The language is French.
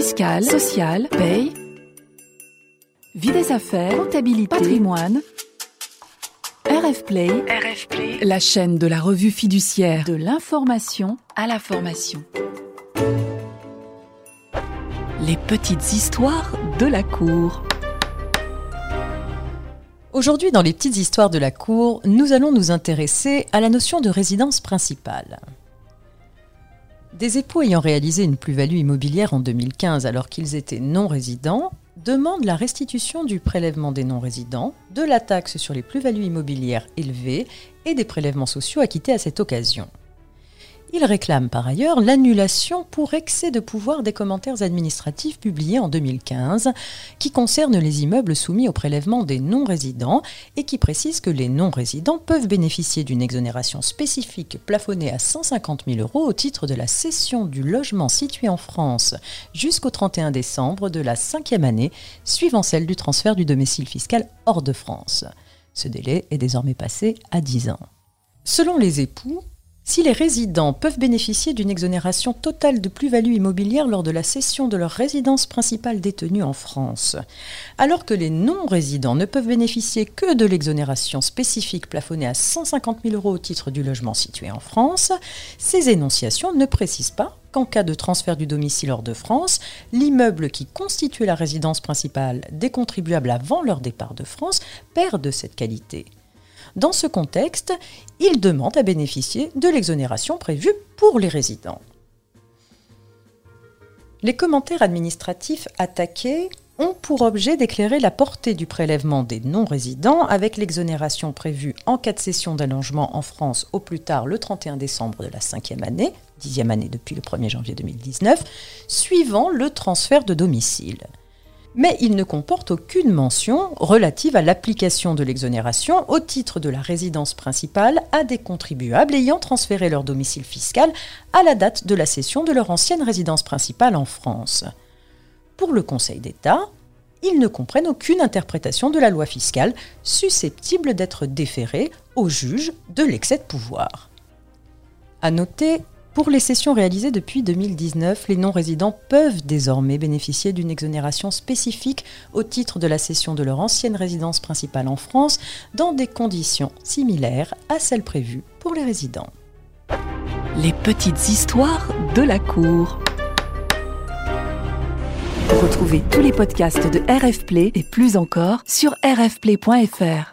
fiscale, sociale, paye, vie des affaires, comptabilité, patrimoine. RF Play, RF Play, la chaîne de la revue fiduciaire de l'information à la formation. Les petites histoires de la cour. Aujourd'hui, dans les petites histoires de la cour, nous allons nous intéresser à la notion de résidence principale. Des époux ayant réalisé une plus-value immobilière en 2015 alors qu'ils étaient non-résidents demandent la restitution du prélèvement des non-résidents, de la taxe sur les plus-values immobilières élevées et des prélèvements sociaux acquittés à cette occasion. Il réclame par ailleurs l'annulation pour excès de pouvoir des commentaires administratifs publiés en 2015 qui concernent les immeubles soumis au prélèvement des non-résidents et qui précisent que les non-résidents peuvent bénéficier d'une exonération spécifique plafonnée à 150 000 euros au titre de la cession du logement situé en France jusqu'au 31 décembre de la cinquième année suivant celle du transfert du domicile fiscal hors de France. Ce délai est désormais passé à 10 ans. Selon les époux, si les résidents peuvent bénéficier d'une exonération totale de plus-value immobilière lors de la cession de leur résidence principale détenue en France, alors que les non-résidents ne peuvent bénéficier que de l'exonération spécifique plafonnée à 150 000 euros au titre du logement situé en France, ces énonciations ne précisent pas qu'en cas de transfert du domicile hors de France, l'immeuble qui constituait la résidence principale des contribuables avant leur départ de France perd de cette qualité. Dans ce contexte, il demande à bénéficier de l'exonération prévue pour les résidents. Les commentaires administratifs attaqués ont pour objet d'éclairer la portée du prélèvement des non-résidents avec l'exonération prévue en cas de cession d'allongement en France au plus tard le 31 décembre de la cinquième année, dixième année depuis le 1er janvier 2019, suivant le transfert de domicile mais il ne comporte aucune mention relative à l'application de l'exonération au titre de la résidence principale à des contribuables ayant transféré leur domicile fiscal à la date de la cession de leur ancienne résidence principale en France. Pour le Conseil d'État, ils ne comprennent aucune interprétation de la loi fiscale susceptible d'être déférée au juge de l'excès de pouvoir. À noter pour les sessions réalisées depuis 2019, les non-résidents peuvent désormais bénéficier d'une exonération spécifique au titre de la cession de leur ancienne résidence principale en France dans des conditions similaires à celles prévues pour les résidents. Les petites histoires de la Cour. Retrouvez tous les podcasts de RF Play et plus encore sur rfplay.fr.